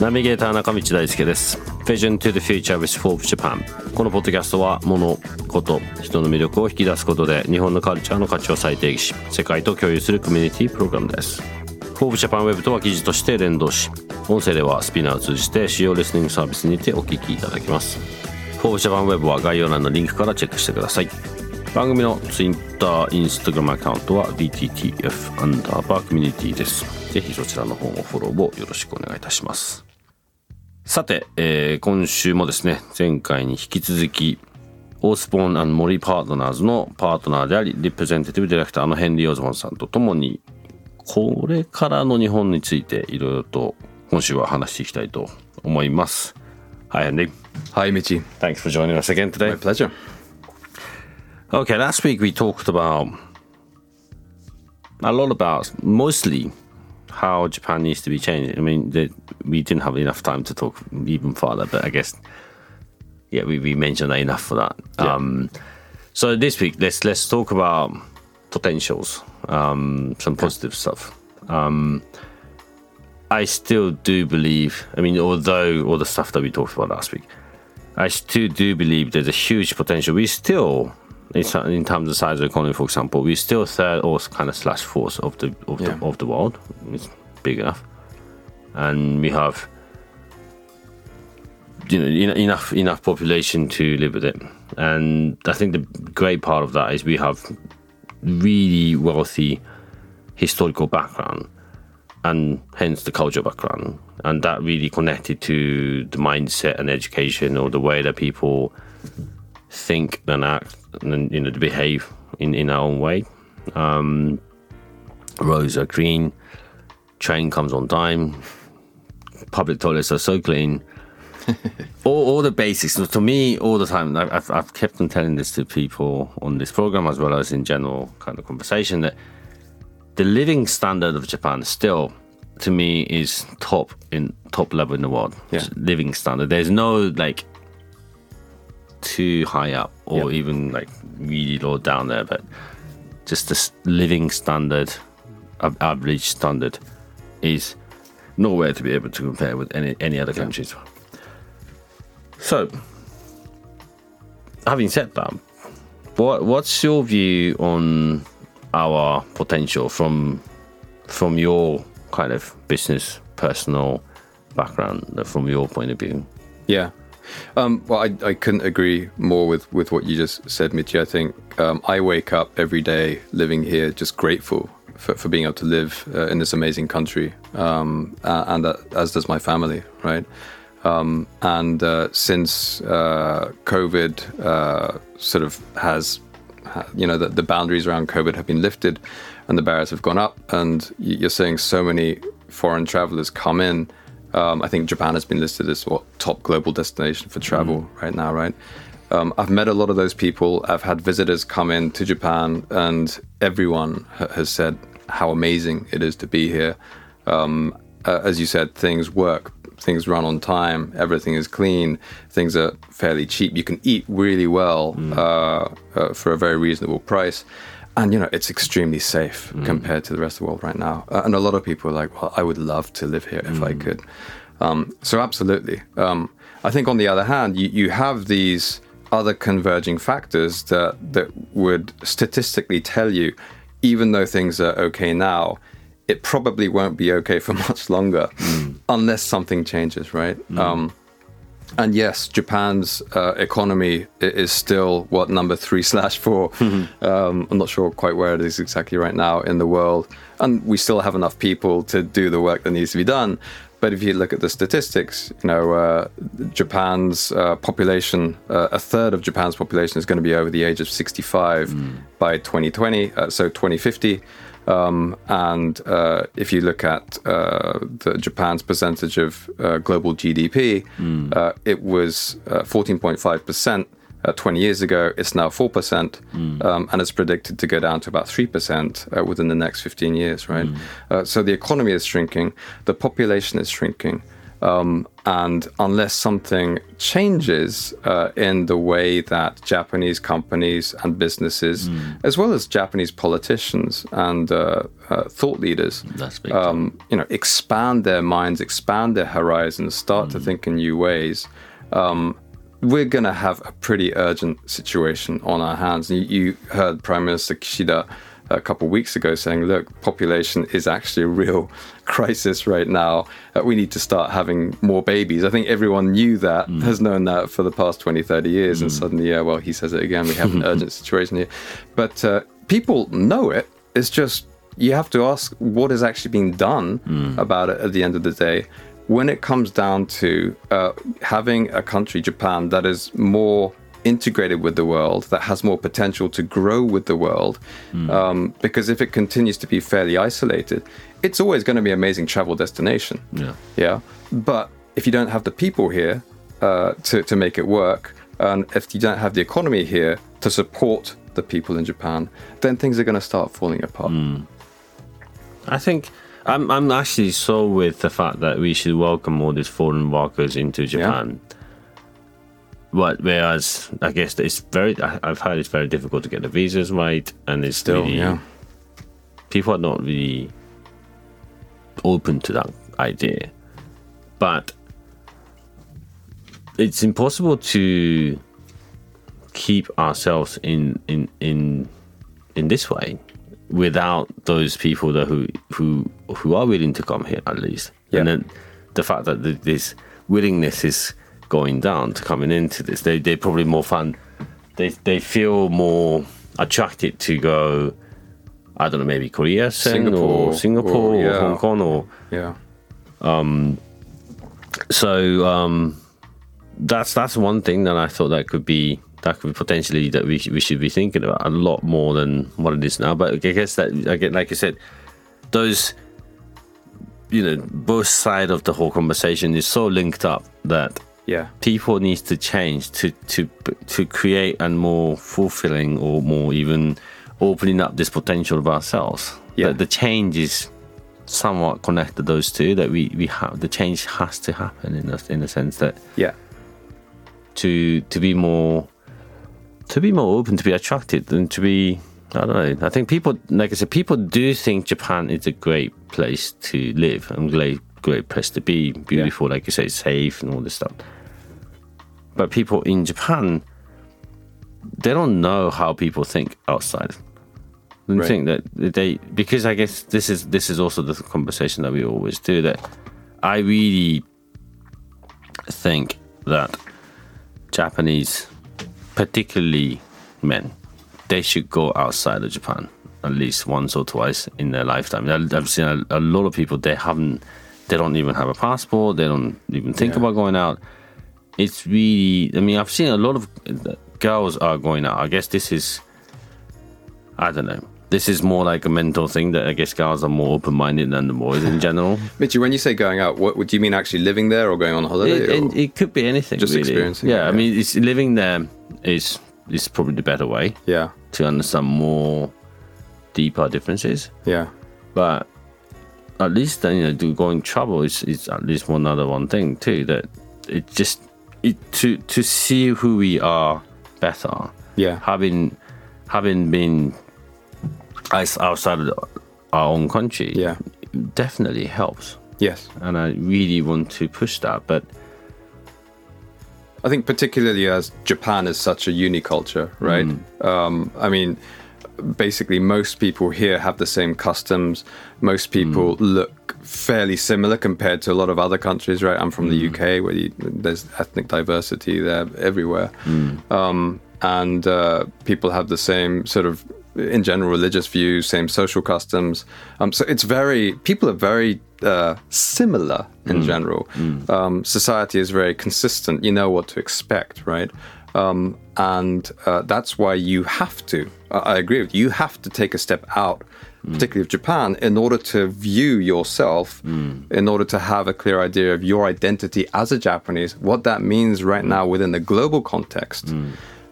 ナビゲーター中道大輔です。Vision to the Future with Forbes Japan このポッドキャストは物事人の魅力を引き出すことで日本のカルチャーの価値を再定義し世界と共有するコミュニティプログラムです。Forbes Japan Web とは記事として連動し音声ではスピナーを通じて主要リスニングサービスにてお聞きいただけます。Forbes Japan Web は概要欄のリンクからチェックしてください。番組の Twitter、Instagram アカウントは DTTF アンダーバーコミュニティですぜひそちらの方もフォローをよろしくお願いいたしますさて、えー、今週もですね、前回に引き続き、オースポーンモリパートナーズのパートナーであり、リプレゼンティブディレクターのヘンリー・オズボンさんと共に、これからの日本についていろいろと今週は話していきたいと思います。Hi, Henry. Hi, Michi. Thanks for joining us again today. My pleasure. Okay, last week we talked about a lot about mostly how Japan needs to be changed. I mean, the, we didn't have enough time to talk even further, but I guess, yeah, we, we mentioned that enough for that. Yeah. Um, so this week, let's let's talk about potentials, um, some positive stuff. Um, I still do believe. I mean, although all the stuff that we talked about last week, I still do believe there's a huge potential. We still in terms of size of economy, for example, we're still third or kind of slash fourth of the of yeah. the of the world. It's big enough, and we have you know enough enough population to live with it. And I think the great part of that is we have really wealthy historical background and hence the cultural background and that really connected to the mindset and education or the way that people think and act and you know to behave in, in our own way. Um, roads are green, train comes on time, public toilets are so clean. all, all the basics. So to me, all the time, I've, I've kept on telling this to people on this program as well as in general kind of conversation that the living standard of Japan still, to me, is top in top level in the world. Yeah. Living standard. There's no like too high up or yep. even like really low down there, but just the living standard, average standard, is nowhere to be able to compare with any any other countries. So, having said that, what what's your view on our potential from from your kind of business personal background from your point of view? Yeah. Um, well, I, I couldn't agree more with, with what you just said, Michi. I think um, I wake up every day living here just grateful for, for being able to live uh, in this amazing country, um, and uh, as does my family, right? Um, and uh, since uh, COVID uh, sort of has, you know, the, the boundaries around COVID have been lifted and the barriers have gone up, and you're seeing so many foreign travelers come in um, I think Japan has been listed as what top global destination for travel mm. right now, right? Um, I've met a lot of those people. I've had visitors come in to Japan, and everyone ha- has said how amazing it is to be here. Um, uh, as you said, things work, things run on time, everything is clean, things are fairly cheap. You can eat really well mm. uh, uh, for a very reasonable price and you know it's extremely safe mm. compared to the rest of the world right now uh, and a lot of people are like well i would love to live here if mm. i could um, so absolutely um, i think on the other hand you, you have these other converging factors that that would statistically tell you even though things are okay now it probably won't be okay for much longer mm. unless something changes right mm. um, and yes, Japan's uh, economy is still what number three slash 4 mm-hmm. um, I'm not sure quite where it is exactly right now in the world, and we still have enough people to do the work that needs to be done. But if you look at the statistics, you know, uh, Japan's uh, population, uh, a third of Japan's population is going to be over the age of 65 mm. by 2020, uh, so 2050. Um, and uh, if you look at uh, the Japan's percentage of uh, global GDP, uh, it was uh, 14.5%. Uh, 20 years ago, it's now 4%, um, and it's predicted to go down to about 3% uh, within the next 15 years, right? Uh, so the economy is shrinking, the population is shrinking. Um, and unless something changes uh, in the way that Japanese companies and businesses, as well as Japanese politicians and uh, uh, thought leaders, um, you know, expand their minds, expand their horizons, start to think in new ways, um, we're going to have a pretty urgent situation on our hands. You, you heard Prime Minister Kishida a couple of weeks ago saying, look, population is actually a real crisis right now. Uh, we need to start having more babies. I think everyone knew that, has known that for the past 20, 30 years. And suddenly, yeah, well, he says it again. We have an urgent situation here. But uh, people know it. It's just you have to ask what is actually being done about it at the end of the day. When it comes down to uh, having a country, Japan, that is more integrated with the world, that has more potential to grow with the world, um, because if it continues to be fairly isolated, it's always going to be an amazing travel destination. Yeah. Yeah. But if you don't have the people here uh, to, to make it work, and if you don't have the economy here to support the people in Japan, then things are going to start falling apart. I think I'm I'm actually so with the fact that we should welcome all these foreign workers into Japan. But whereas I guess it's very I- I've heard it's very difficult to get the visas right, and it's Still, really yeah. people are not really open to that idea. But it's impossible to keep ourselves in in in in this way without those people that who who who are willing to come here at least. Yeah. And then the fact that th- this willingness is going down to coming into this, they they're probably more fun. They they feel more attracted to go. I don't know, maybe Korea, Singapore, or Singapore, or, or. Hong Kong, or Yeah. Um, so um, that's that's one thing that I thought that could be that could be potentially that we should, we should be thinking about a lot more than what it is now. But I guess that again, like I said, those you know both side of the whole conversation is so linked up that Yeah. people needs to change to to to create a more fulfilling or more even opening up this potential of ourselves. Yeah. The, the change is somewhat connected those two that we we have the change has to happen in the, in the sense that Yeah. to to be more to be more open to be attracted and to be I don't know. I think people, like I said, people do think Japan is a great place to live and great great place to be, beautiful, like you say, safe and all this stuff. But people in Japan, they don't know how people think outside. They Right. think that they because I guess this is this is also the conversation that we always do that I really think that Japanese, particularly men, they should go outside of Japan at least once or twice in their lifetime. I've seen a, a lot of people they haven't, they don't even have a passport. They don't even think Yeah. about going out. It's really, I mean, I've seen a lot of girls are going out. I guess this is, I don't know. This is more like a mental thing that I guess girls are more open-minded than the boys in general. Michi, when you say going out, what would you mean actually living there or going on holiday? It, it, could be anything. Just really. experiencing Yeah, it, I mean, it's living there is is probably the better way yeah. to understand more deeper differences. Yeah. But at least then, you know, to going travel is, is at least one other one thing too. That it just it to to see who we are better. Yeah. Having having been outside of our own country, Yeah. definitely helps. Yes. And I really want to push that, but I think particularly as Japan is such a uniculture, right? Um, I mean, basically most people here have the same customs. Most people look fairly similar compared to a lot of other countries, right? I'm from the UK, where you, there's ethnic diversity there everywhere, um, and uh, people have the same sort of, in general, religious views, same social customs. Um, so it's very people are very uh, similar in general. Um, society is very consistent. You know what to expect, right? Um, and uh, that's why you have to I I agree with you. You have to take a step out, mm. particularly of Japan, in order to view yourself, mm. in order to have a clear idea of your identity as a Japanese, what that means right mm. now within the global context.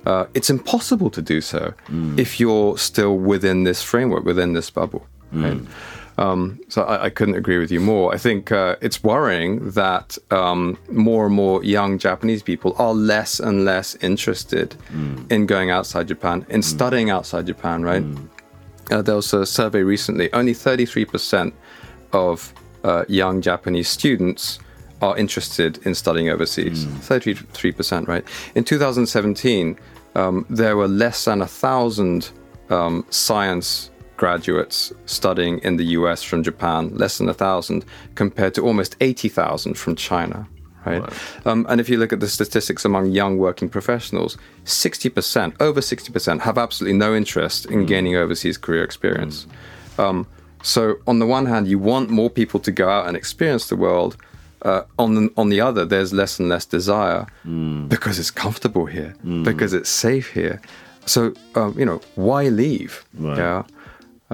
Uh, it's impossible to do so if you're still within this framework, within this bubble. Right? Um, so I, I couldn't agree with you more. I think uh, it's worrying that um, more and more young Japanese people are less and less interested in going outside Japan, in studying outside Japan, right? Uh, there was a survey recently, only 33% of uh, young Japanese students are interested in studying overseas. 33%, right? In 2017, um, there were less than a thousand um, science graduates studying in the US from Japan, less than a thousand, compared to almost 80,000 from China. Right. Um, and if you look at the statistics among young working professionals, 60%, over 60%, have absolutely no interest in gaining overseas career experience. Um, so, on the one hand, you want more people to go out and experience the world. Uh, on the, on the other, there's less and less desire because it's comfortable here, because it's safe here. So, um, you know, why leave? Right. Yeah.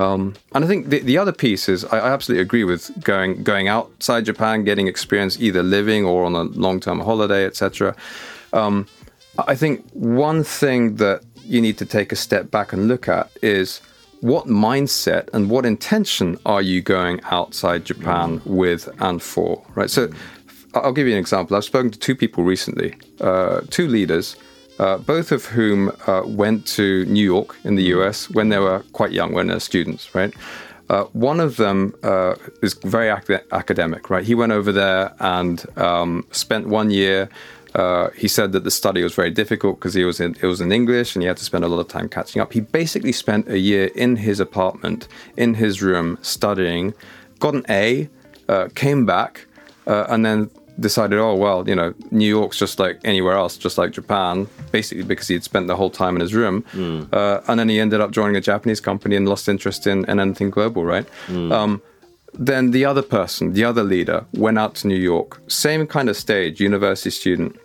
Um, and I think the, the other piece is I, I absolutely agree with going going outside Japan, getting experience either living or on a long term holiday, etc. Um, I think one thing that you need to take a step back and look at is what mindset and what intention are you going outside Japan with and for, right? So I'll give you an example. I've spoken to two people recently, uh, two leaders, uh, both of whom uh, went to New York in the US when they were quite young, when they're students, right? Uh, one of them uh, is very ac- academic, right? He went over there and um, spent one year. Uh, he said that the study was very difficult because he was in it was in English and he had to spend a lot of time catching up. He basically spent a year in his apartment, in his room, studying, got an A, uh, came back, uh, and then decided, oh well, you know, New York's just like anywhere else, just like Japan, basically because he had spent the whole time in his room, uh, and then he ended up joining a Japanese company and lost interest in, in anything global, right? Um, then the other person, the other leader, went out to New York, same kind of stage, university student.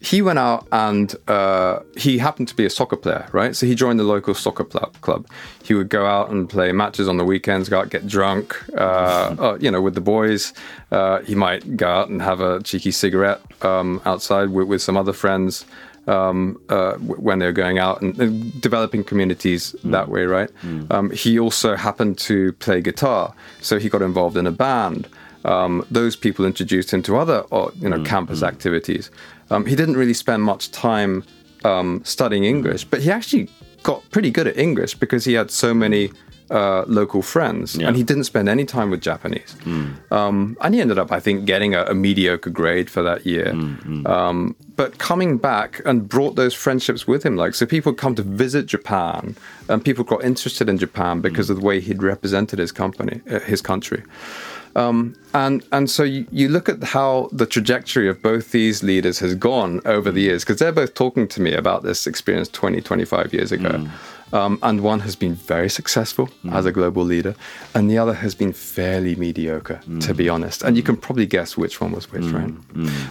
He went out and uh, he happened to be a soccer player, right? So he joined the local soccer pl- club. He would go out and play matches on the weekends, go out get drunk, uh, uh, you know, with the boys. Uh, he might go out and have a cheeky cigarette um, outside with, with some other friends um, uh, w- when they're going out and, and developing communities that way, right? Um, he also happened to play guitar, so he got involved in a band. Um, those people introduced him to other, uh, you know, campus activities. Um, he didn't really spend much time um, studying English, but he actually got pretty good at English because he had so many uh, local friends, Yeah. and he didn't spend any time with Japanese. Um, and he ended up, I think, getting a, a mediocre grade for that year. Um, but coming back and brought those friendships with him, like so, people come to visit Japan, and people got interested in Japan because of the way he'd represented his company, uh, his country. Um, and and so you, you look at how the trajectory of both these leaders has gone over the mm. years because they're both talking to me about this experience 20 25 years ago. Mm. Um, and one has been very successful mm. as a global leader and the other has been fairly mediocre to be honest. And you can probably guess which one was which right?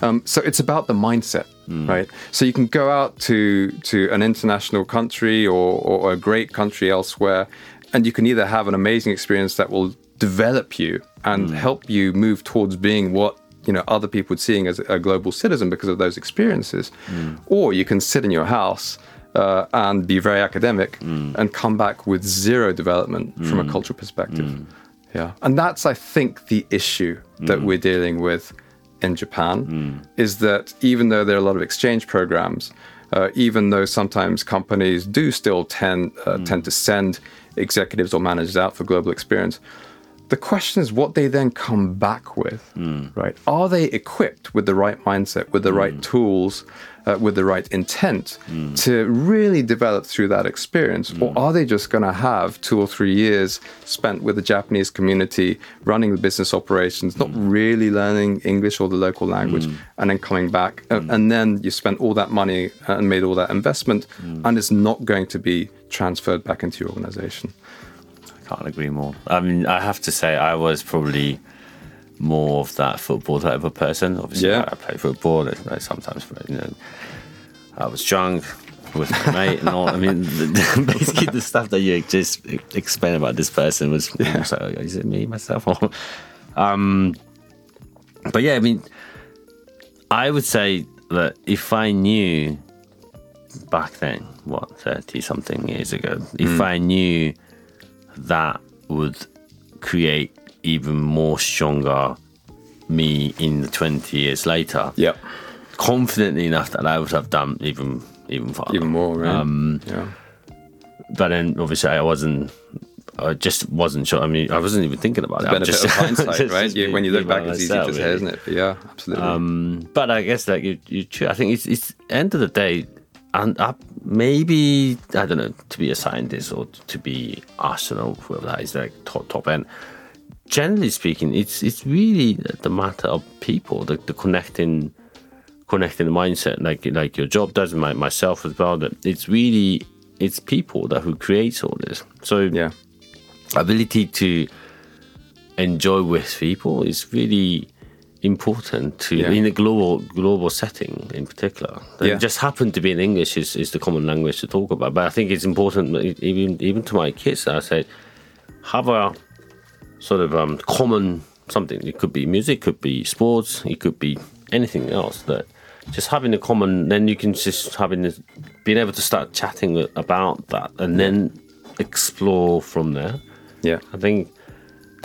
Um, so it's about the mindset right? So you can go out to to an international country or, or a great country elsewhere and you can either have an amazing experience that will develop you and mm. help you move towards being what you know other people would seeing as a global citizen because of those experiences. Mm. Or you can sit in your house uh, and be very academic mm. and come back with zero development from a cultural perspective. Yeah. And that's i think the issue that we're dealing with in japan is that even though there are a lot of exchange programs uh, even though sometimes companies do still tend uh, tend to send executives or managers out for global experience, the question is what they then come back with, hmm. right? Are they equipped with the right mindset, with the hmm. right tools, uh, with the right intent hmm. to really develop through that experience, or are they just going to have two or three years spent with the Japanese community, running the business operations, not really learning English or the local language, and then coming back, uh, and then you spent all that money uh, and made all that investment, and it's not going to be transferred back into your organization. Can't agree more. I mean, I have to say, I was probably more of that football type of person. Obviously, Yeah. I play football. like, Sometimes, you know, I was drunk, with my mate and all. I mean, the, basically the stuff that you just explained about this person was, yeah. like, is it me myself? um, but yeah, I mean, I would say that if I knew back then, what thirty something years ago, if mm. I knew that would create even more stronger me in the 20 years later. Yep. Confidently enough that I would have done even even farther. Even more, right? Um, yeah. But then obviously I wasn't I just wasn't sure. I mean, I wasn't even thinking about it. Benefit just, of hindsight, just, right? You, when you look back, it's easy to say, isn't it? But yeah, absolutely. Um, but I guess like you, you, I think it's, it's end of the day, and uh, maybe I don't know to be a scientist or to be astronaut, whoever that is, like top top end generally speaking, it's it's really the matter of people, the, the connecting connecting the mindset, like like your job does, my, myself as well. That it's really it's people that who creates all this. So yeah, ability to enjoy with people is really important to yeah. in a global global setting in particular. Yeah. It just happened to be in English is, is the common language to talk about. But I think it's important even even to my kids. I say have a sort of um, common something. It could be music, could be sports, it could be anything else that just having a common then you can just having this, being able to start chatting about that and then explore from there yeah i think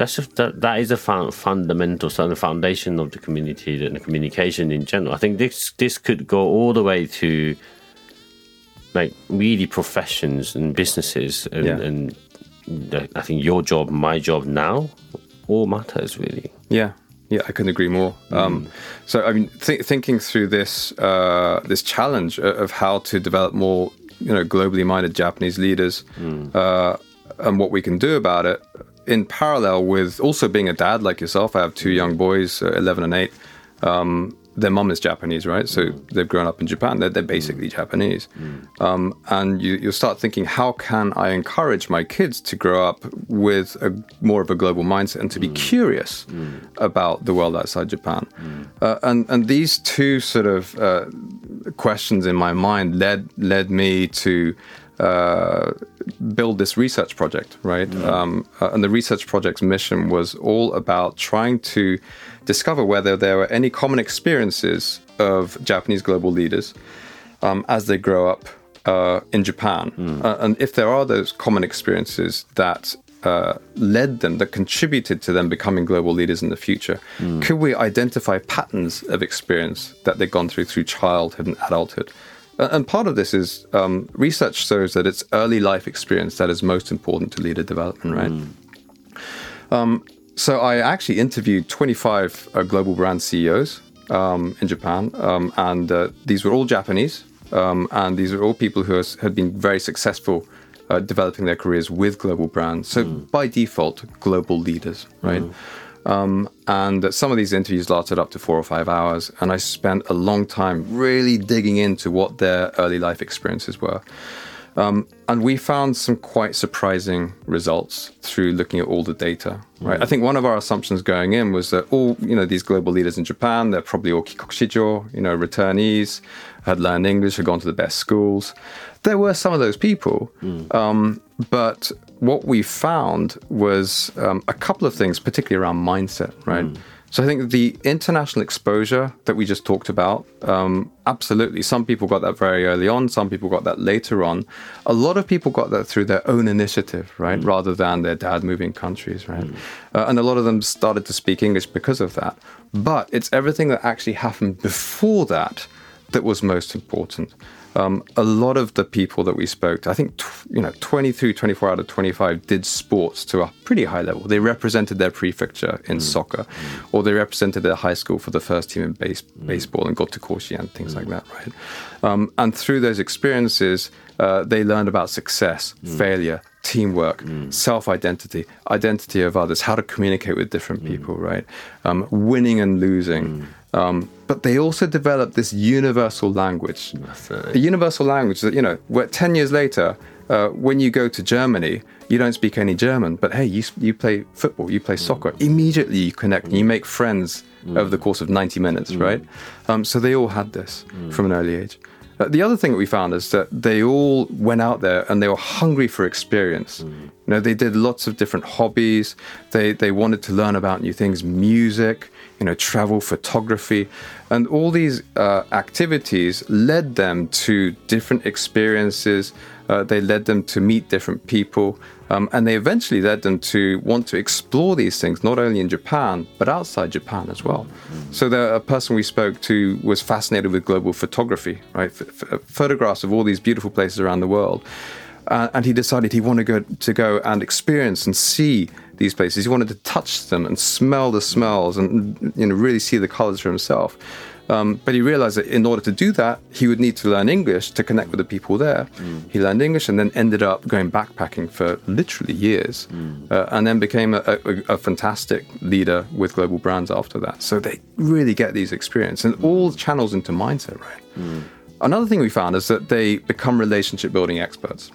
that's just that, that is a fun, fundamental so the foundation of the community and the communication in general i think this this could go all the way to like really professions and businesses and, yeah. and I think your job, my job now, all matters really. Yeah, yeah, I couldn't agree more. Mm. Um, so, I mean, th- thinking through this uh, this challenge of how to develop more, you know, globally minded Japanese leaders, mm. uh, and what we can do about it, in parallel with also being a dad like yourself. I have two young boys, uh, eleven and eight. Um, their mom is Japanese, right? So mm. they've grown up in Japan. They're, they're basically mm. Japanese. Mm. Um, and you, will start thinking, how can I encourage my kids to grow up with a more of a global mindset and to be mm. curious mm. about the world outside Japan? Mm. Uh, and, and these two sort of uh, questions in my mind led, led me to uh, build this research project, right? Mm. Um, uh, and the research project's mission was all about trying to discover whether there were any common experiences of Japanese global leaders um, as they grow up uh, in Japan. Mm. Uh, and if there are those common experiences that uh, led them, that contributed to them becoming global leaders in the future, mm. could we identify patterns of experience that they've gone through through childhood and adulthood? And part of this is um, research shows that it's early life experience that is most important to leader development, right? Mm. Um, so I actually interviewed 25 uh, global brand CEOs um, in Japan, um, and uh, these were all Japanese, um, and these are all people who has, had been very successful uh, developing their careers with global brands. So mm. by default, global leaders, right? Mm. Um, and some of these interviews lasted up to four or five hours. And I spent a long time really digging into what their early life experiences were. Um, and we found some quite surprising results through looking at all the data. Right, mm. I think one of our assumptions going in was that all you know these global leaders in Japan, they're probably all kikokushijo, you know, returnees, had learned English, had gone to the best schools. There were some of those people, mm. um, but what we found was um, a couple of things, particularly around mindset, right? Mm. So I think the international exposure that we just talked about, um, absolutely. Some people got that very early on. Some people got that later on. A lot of people got that through their own initiative, right, mm. rather than their dad moving countries, right. Mm. Uh, and a lot of them started to speak English because of that. But it's everything that actually happened before that that was most important um, a lot of the people that we spoke to, I think, tw- you know, 23, 24 out of 25 did sports to a pretty high level. They represented their prefecture in mm. soccer, mm. or they represented their high school for the first team in base- mm. baseball and got to Koshien, things like mm. that, right? Um, and through those experiences, uh, they learned about success, mm. failure, teamwork, mm. self identity, identity of others, how to communicate with different people, right? Um, winning and losing. Um, but they also developed this universal language. A universal language that, you know, where 10 years later, uh, when you go to Germany, you don't speak any German, but hey, you, you play football, you play mm. soccer. Immediately you connect and you make friends mm. over the course of 90 minutes, mm. right? Um, so they all had this mm. from an early age. Uh, the other thing that we found is that they all went out there and they were hungry for experience. You know, they did lots of different hobbies. They they wanted to learn about new things, music, you know, travel, photography, and all these uh, activities led them to different experiences. Uh, they led them to meet different people, um, and they eventually led them to want to explore these things not only in Japan but outside Japan as well. So the a person we spoke to was fascinated with global photography, right? F- f- photographs of all these beautiful places around the world, uh, and he decided he wanted to go, to go and experience and see these places. He wanted to touch them and smell the smells and you know really see the colors for himself. Um, but he realized that in order to do that, he would need to learn English to connect with the people there. Mm. He learned English and then ended up going backpacking for literally years, mm. uh, and then became a, a, a fantastic leader with global brands after that. So they really get these experience and all mm. channels into mindset, right? Another thing we found is that they become relationship building experts.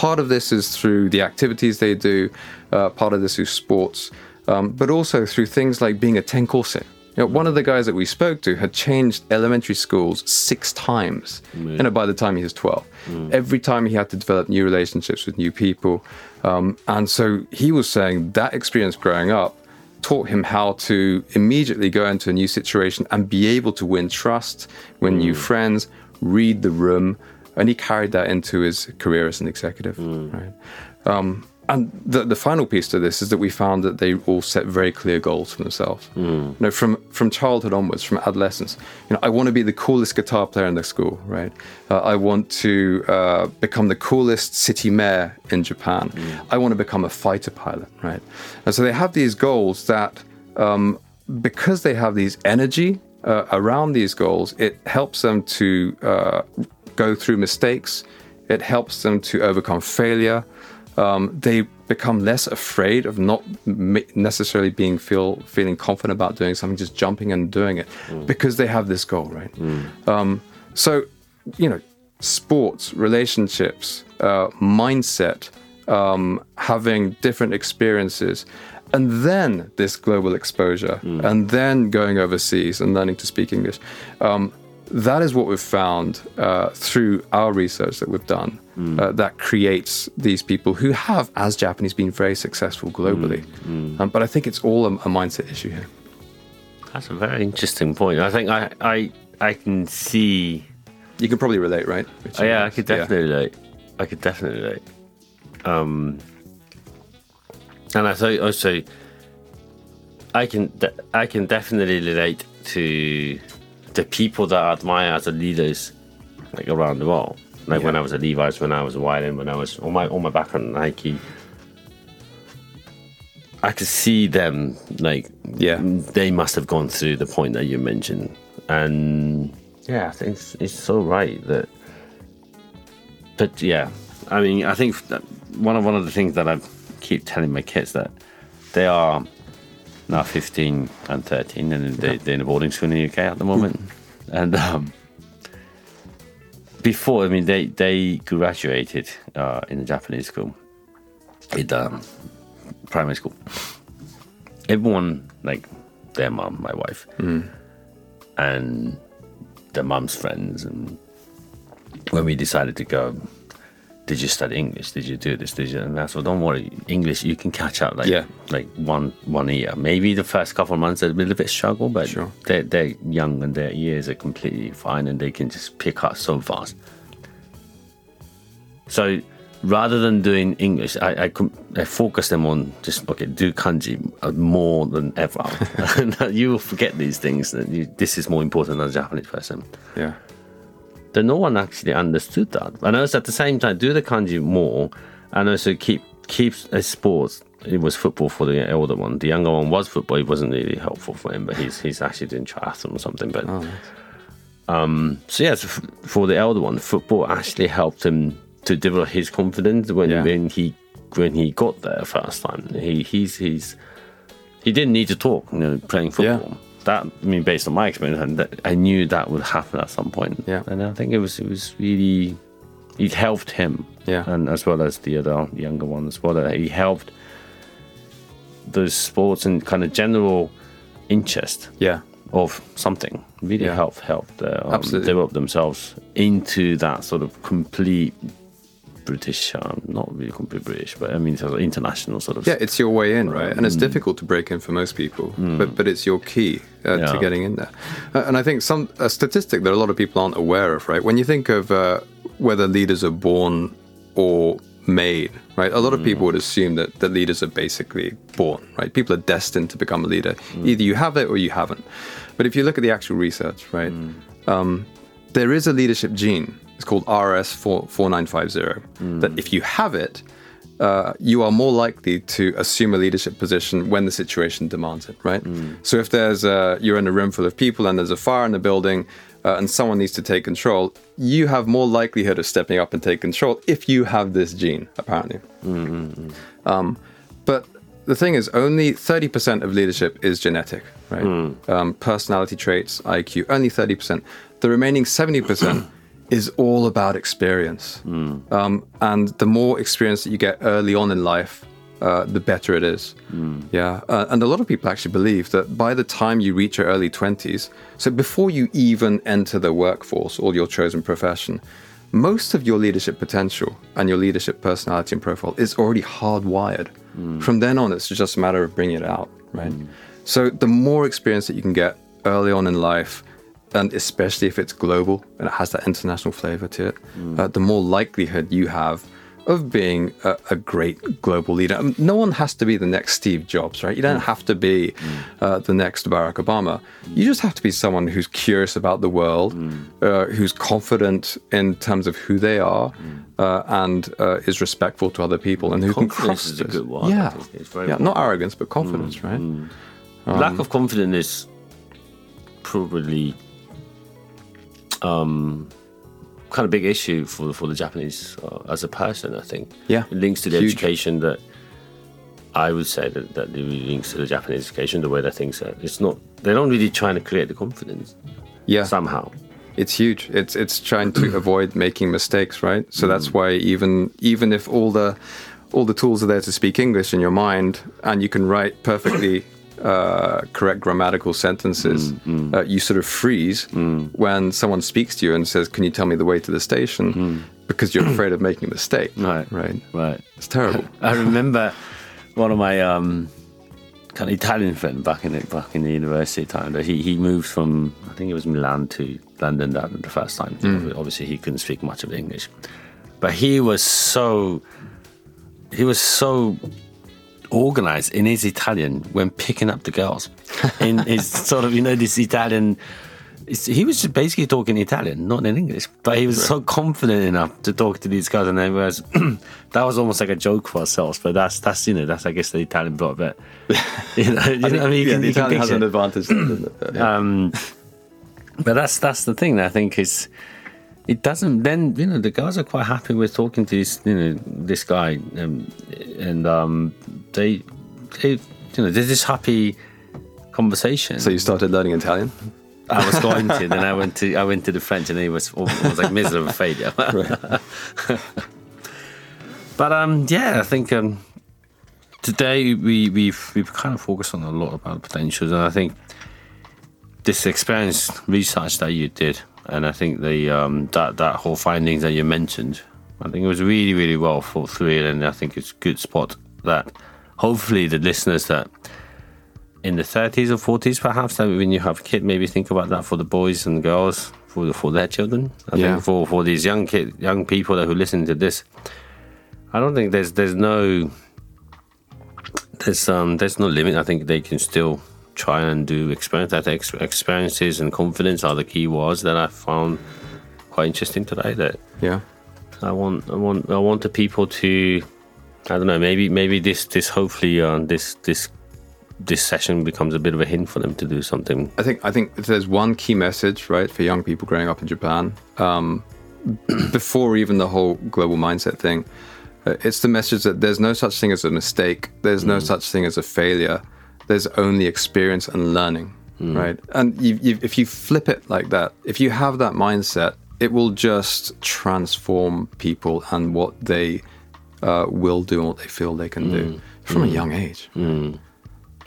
Part of this is through the activities they do, uh, part of this is sports, um, but also through things like being a tenkosen. You know, one of the guys that we spoke to had changed elementary schools six times. You know, by the time he was 12, every time he had to develop new relationships with new people, um, and so he was saying that experience growing up taught him how to immediately go into a new situation and be able to win trust, win new friends, read the room, and he carried that into his career as an executive. Right. Um, and the, the final piece to this is that we found that they all set very clear goals for themselves. You know, from from childhood onwards, from adolescence. You know, I want to be the coolest guitar player in the school, right? Uh, I want to uh, become the coolest city mayor in Japan. I want to become a fighter pilot, right? And so they have these goals that, um, because they have these energy uh, around these goals, it helps them to uh, go through mistakes. It helps them to overcome failure um, they become less afraid of not necessarily being feel feeling confident about doing something, just jumping and doing it because they have this goal, right? Um, so, you know, sports, relationships, uh, mindset, um, having different experiences, and then this global exposure, and then going overseas and learning to speak English. Um, that is what we've found uh, through our research that we've done uh, that creates these people who have, as Japanese, been very successful globally. Um, but I think it's all a, a mindset issue here. That's a very interesting point. I think I I, I can see. You can probably relate, right? Oh, yeah, I could definitely relate. I could definitely relate. Um, and I thought also, I can de- I can definitely relate to the people that I admire as the leaders, like around the world. Like when I was at Levi's, when I was at Wyland, when I was all my all my background at Nike. I could see them like Yeah. they must have gone through the point that you mentioned, and yeah, I think it's, it's so right that. But yeah, I mean, I think one of one of the things that I keep telling my kids that they are now 15 and 13, and they, they're in a boarding school in the UK at the moment, and um, before, I mean, they they graduated uh, in a Japanese school, in um, primary school. Everyone, like their mom, my wife, and their mom's friends, and when we decided to go, did you study English? Did you do this? Did you? And I said, don't worry, English you can catch up like Yeah. like one one year. Maybe the first couple of months a little bit struggle, but Sure. they're they're young and their ears are completely fine and they can just pick up so fast. So rather than doing English, I I, I focus them on just okay, do kanji uh, more than ever. you will forget these things. That you, this is more important than a Japanese person. Yeah. That no one actually understood that. And also at the same time, do the kanji more, and also keep keep a sports. It was football for the older one. The younger one was football. It wasn't really helpful for him, but he's he's actually doing triathlon or something. But um, so yeah, so for the elder one, football actually helped him to develop his confidence when Yeah. when he when he got there first time. He he's he's he didn't need to talk. You know, playing Yeah. That I mean, based on my experience, and that, I knew that would happen at some point. Yeah. and I think it was it was really it helped him. Yeah. and as well as the other younger one as well. He helped those sports and kind of general interest Yeah. of something. Really Yeah. help help uh, um, develop themselves into that sort of complete British, um, not really complete British, but I mean international sort of. Yeah, it's your way in, right? And it's difficult to break in for most people, but but it's your key uh, Yeah. to getting in there. Uh, and I think some a statistic that a lot of people aren't aware of, right? When you think of uh, whether leaders are born or made, right? A lot of people would assume that that leaders are basically born, right? People are destined to become a leader. Either you have it or you haven't. But if you look at the actual research, right, um, there is a leadership gene. It's called RS four four nine five zero. That if you have it, uh, you are more likely to assume a leadership position when the situation demands it, right? So if there's a, you're in a room full of people and there's a fire in the building uh, and someone needs to take control, you have more likelihood of stepping up and take control if you have this gene, apparently. Um, but the thing is, only 30% of leadership is genetic, right? Um, personality traits, IQ, only 30%. The remaining 70% is all about experience. Um, and the more experience that you get early on in life, uh, the better it is. Yeah. Uh, and a lot of people actually believe that by the time you reach your early 20s, so before you even enter the workforce or your chosen profession, most of your leadership potential and your leadership personality and profile is already hardwired. From then on, it's just a matter of bringing it out, right? So the more experience that you can get early on in life, and especially if it's global and it has that international flavor to it, uh, the more likelihood you have of being a, a great global leader. Mean, no one has to be the next Steve Jobs, right? You don't have to be uh, the next Barack Obama. You just have to be someone who's curious about the world, uh, who's confident in terms of who they are, uh, and uh, is respectful to other people, and who can Confidence cross is a good word, Yeah, think. It's very yeah, not arrogance, but confidence, right? Lack of confidence is probably um, kind of big issue for for the Japanese uh, as a person. I think. Yeah, it links to the huge. education that I would say that that it links to the Japanese education. The way that things are, it's not. They're not really trying to create the confidence Yeah, somehow. it's huge. It's it's trying to avoid making mistakes, right? So that's why even even if all the all the tools are there to speak English in your mind, and you can write perfectly uh, correct grammatical sentences, uh, you sort of freeze when someone speaks to you and says, "Can you tell me the way to the station?" Because you're afraid of making a mistake. Right. Right. Right. It's terrible. I remember one of my um, kind of Italian friend back in the, back in the university time that he, he moved from I think it was Milan to London that the first time. Obviously, he couldn't speak much of English, but he was so he was so organized in his Italian when picking up the girls in his sort of you know this Italian. He was just basically talking Italian, not in English, but he was so confident enough to talk to these guys, and then was that was almost like a joke for ourselves. But that's that's you know that's I guess the Italian block, but you know, you know I mean, you yeah, can, the Italian has an advantage. it? Yeah. Um, but that's that's the thing. that I think is it doesn't. Then you know the guys are quite happy with talking to this you know this guy, um, and um, they they you know there's this happy conversation. so you started learning Italian. I was going to, then I went to I went to the French, and it was was like miserable failure. but um, yeah, I think um, today we we've we've kind of focused on a lot about potentials, and I think this experience research that you did, and I think the um, that that whole findings that you mentioned, I think it was really really well thought through, and I think it's a good spot that hopefully the listeners that in the 30s or 40s perhaps that when you have a kid maybe think about that for the boys and girls for for their children i Yeah. think for for these young kid young people that who listen to this i don't think there's there's no there's um there's no limit i think they can still try and do experience that ex- experiences and confidence are the key words that i found quite interesting today that Yeah. I want, I want, I want the people to, I don't know, maybe, maybe this, this, hopefully, uh, this, this, this session becomes a bit of a hint for them to do something. I think I think there's one key message, right, for young people growing up in Japan, um, before even the whole global mindset thing, uh, it's the message that there's no such thing as a mistake. There's no such thing as a failure. There's only experience and learning, right? And you, you, if you flip it like that, if you have that mindset, it will just transform people and what they uh, will do and what they feel they can do from a young age.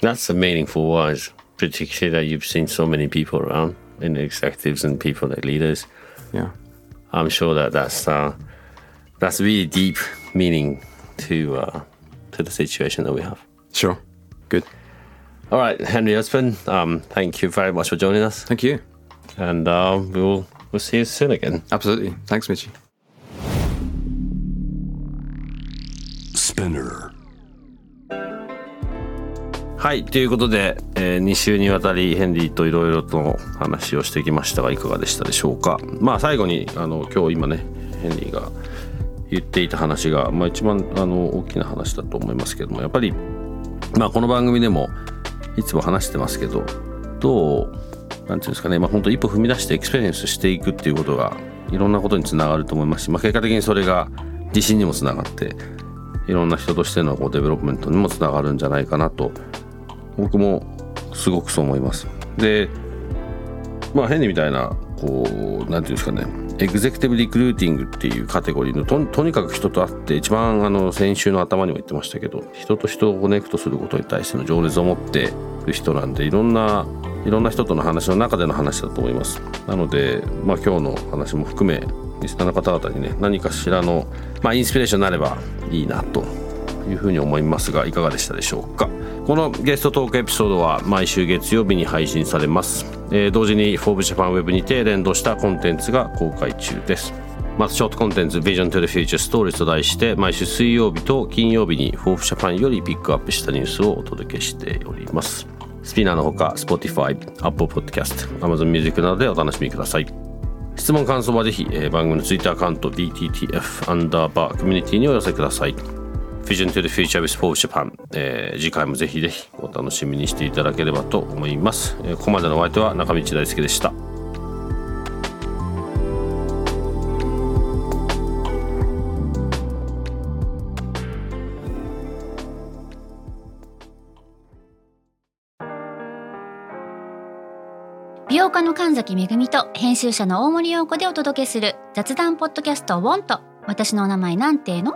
That's a meaningful word. particularly that you've seen so many people around in executives and people like leaders. Yeah. I'm sure that that's uh, that's really deep meaning to uh, to the situation that we have. Sure. Good. All right, Henry Husband, um, thank you very much for joining us, Thank you. and uh, we'll we'll see you soon again. Absolutely. Thanks, Michi. Spinner. はい、ということで、え2週にわたりヘンリーといろいろと話をしてきましたがいかがでしたでしょうか。まあ最後にあの今日今ねヘンリーが言っていた話が、まあ、一番あの大きな話だと思いますけどもやっぱり、まあ、この番組でもいつも話してますけどどうなんていうんですかね、まあ、本当一歩踏み出してエクスペリエンスしていくっていうことがいろんなことにつながると思いますし、まあ、結果的にそれが自信にもつながっていろんな人としてのこうデベロップメントにもつながるんじゃないかなと僕もすごくそう思います。で、まあ変にみたいな、こう、なんていうんですかね、エグゼクティブリクルーティングっていうカテゴリーのとにかく人と会って一番あの先週の頭にも言ってましたけど人と人をコネクトすることに対しての情熱を持っている人なんでいろんないろんな人との話の中での話だと思います。なので、まあ、今日の話も含めリスナーの方々にね何かしらの、まあ、インスピレーションになればいいなというふうに思いますがいかがでしたでしょうか？このゲストトークエピソードは毎週月曜日に配信されます、えー同時に「フォーブジャパンウェブにて連動したコンテンツが公開中です。まずショートコンテンツ Vision to the Future Stories と題して毎週水曜日と金曜日にフォーブジャパンよりピックアップしたニュースをお届けしております。スピナーのほか Spotify、Apple Podcast、Amazon Music などでお楽しみください。質問感想はぜひ、えー番組のツイッターアカウント BTTF アンダーバーコミュニティにお寄せください。Vision to the Future with Forbes Japan、えー次回もぜひぜひお楽しみにしていただければと思います、えーここまでのお相手は中道大輔でした。美容家の神崎めぐみと編集者の大森洋子でお届けする雑談ポッドキャスト「ウォンと私のお名前なんての?